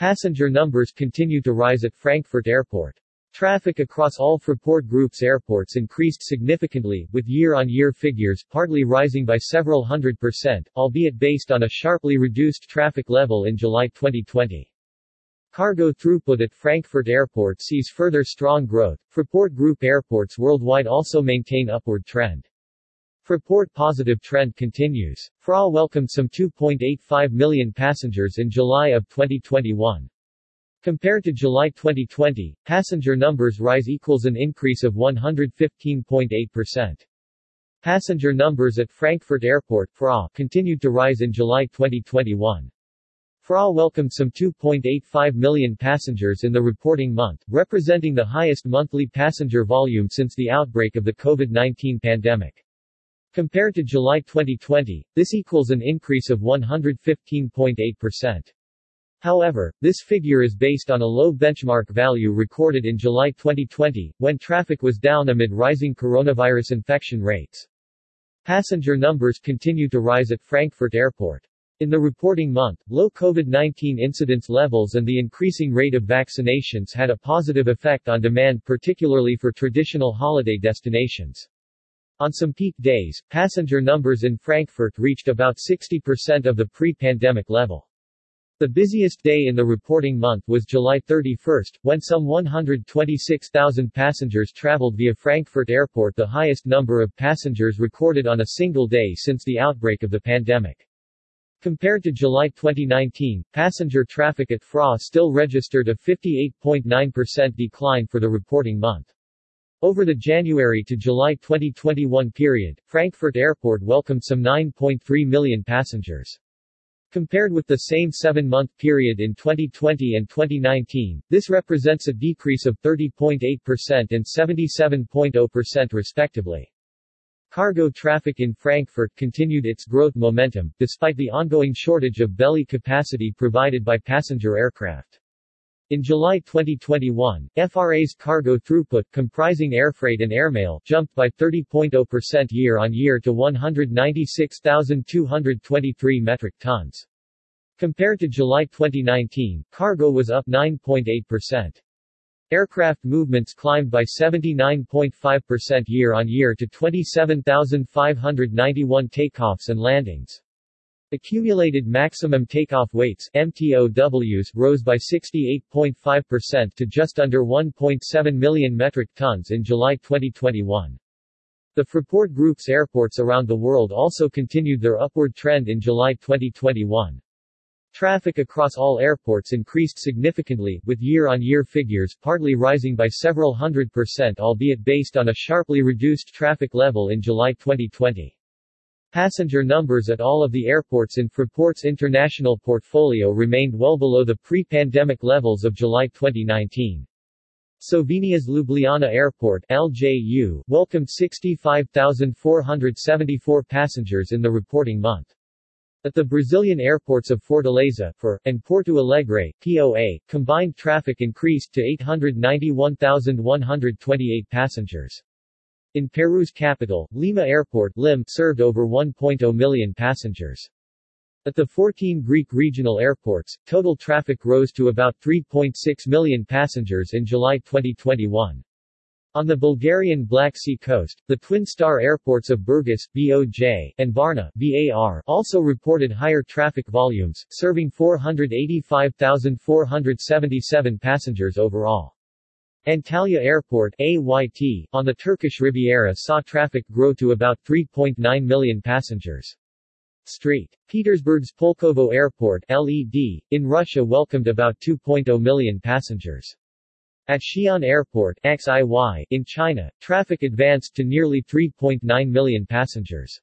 Passenger numbers continue to rise at Frankfurt Airport. Traffic across all Fraport Group's airports increased significantly, with year-on-year figures partly rising by several hundred percent, albeit based on a sharply reduced traffic level in July 2020. Cargo throughput at Frankfurt Airport sees further strong growth. Fraport Group airports worldwide also maintain upward trend. Fraport positive trend continues. FRA welcomed some 2.85 million passengers in July of 2021. Compared to July 2020, passenger numbers rise equals an increase of 115.8%. Passenger numbers at Frankfurt Airport FRA continued to rise in July 2021. FRA welcomed some 2.85 million passengers in the reporting month, representing the highest monthly passenger volume since the outbreak of the COVID-19 pandemic. Compared to July 2020, this equals an increase of 115.8%. However, this figure is based on a low benchmark value recorded in July 2020, when traffic was down amid rising coronavirus infection rates. Passenger numbers continue to rise at Frankfurt Airport. In the reporting month, low COVID-19 incidence levels and the increasing rate of vaccinations had a positive effect on demand particularly for traditional holiday destinations. On some peak days, passenger numbers in Frankfurt reached about 60% of the pre-pandemic level. The busiest day in the reporting month was July 31, when some 126,000 passengers traveled via Frankfurt Airport the highest number of passengers recorded on a single day since the outbreak of the pandemic. Compared to July 2019, passenger traffic at FRA still registered a 58.9% decline for the reporting month. Over the January to July 2021 period, Frankfurt Airport welcomed some 9.3 million passengers. Compared with the same seven-month period in 2020 and 2019, this represents a decrease of 30.8% and 77.0% respectively. Cargo traffic in Frankfurt continued its growth momentum, despite the ongoing shortage of belly capacity provided by passenger aircraft. In July 2021, FRA's cargo throughput, comprising airfreight and airmail, jumped by 30.0% year-on-year to 196,223 metric tons. Compared to July 2019, cargo was up 9.8%. Aircraft movements climbed by 79.5% year-on-year to 27,591 takeoffs and landings. Accumulated maximum takeoff weights MTOWs rose by 68.5% to just under 1.7 million metric tons in July 2021. The Fraport Group's airports around the world also continued their upward trend in July 2021. Traffic across all airports increased significantly, with year-on-year figures partly rising by several hundred percent albeit based on a sharply reduced traffic level in July 2020. Passenger numbers at all of the airports in Fraport's international portfolio remained well below the pre-pandemic levels of July 2019. Slovenia's Ljubljana Airport LJU welcomed 65,474 passengers in the reporting month. At the Brazilian airports of Fortaleza, FOR, and Porto Alegre, POA, combined traffic increased to 891,128 passengers. In Peru's capital, Lima Airport LIM served over 1.0 million passengers. At the 14 Greek regional airports, total traffic rose to about 3.6 million passengers in July 2021. On the Bulgarian Black Sea coast, the twin star airports of Burgas BOJ, and Varna VAR also reported higher traffic volumes, serving 485,477 passengers overall. Antalya Airport AYT, on the Turkish Riviera saw traffic grow to about 3.9 million passengers. Street. Petersburg's Pulkovo Airport LED, in Russia welcomed about 2.0 million passengers. At Xi'an Airport XIY, in China, traffic advanced to nearly 3.9 million passengers.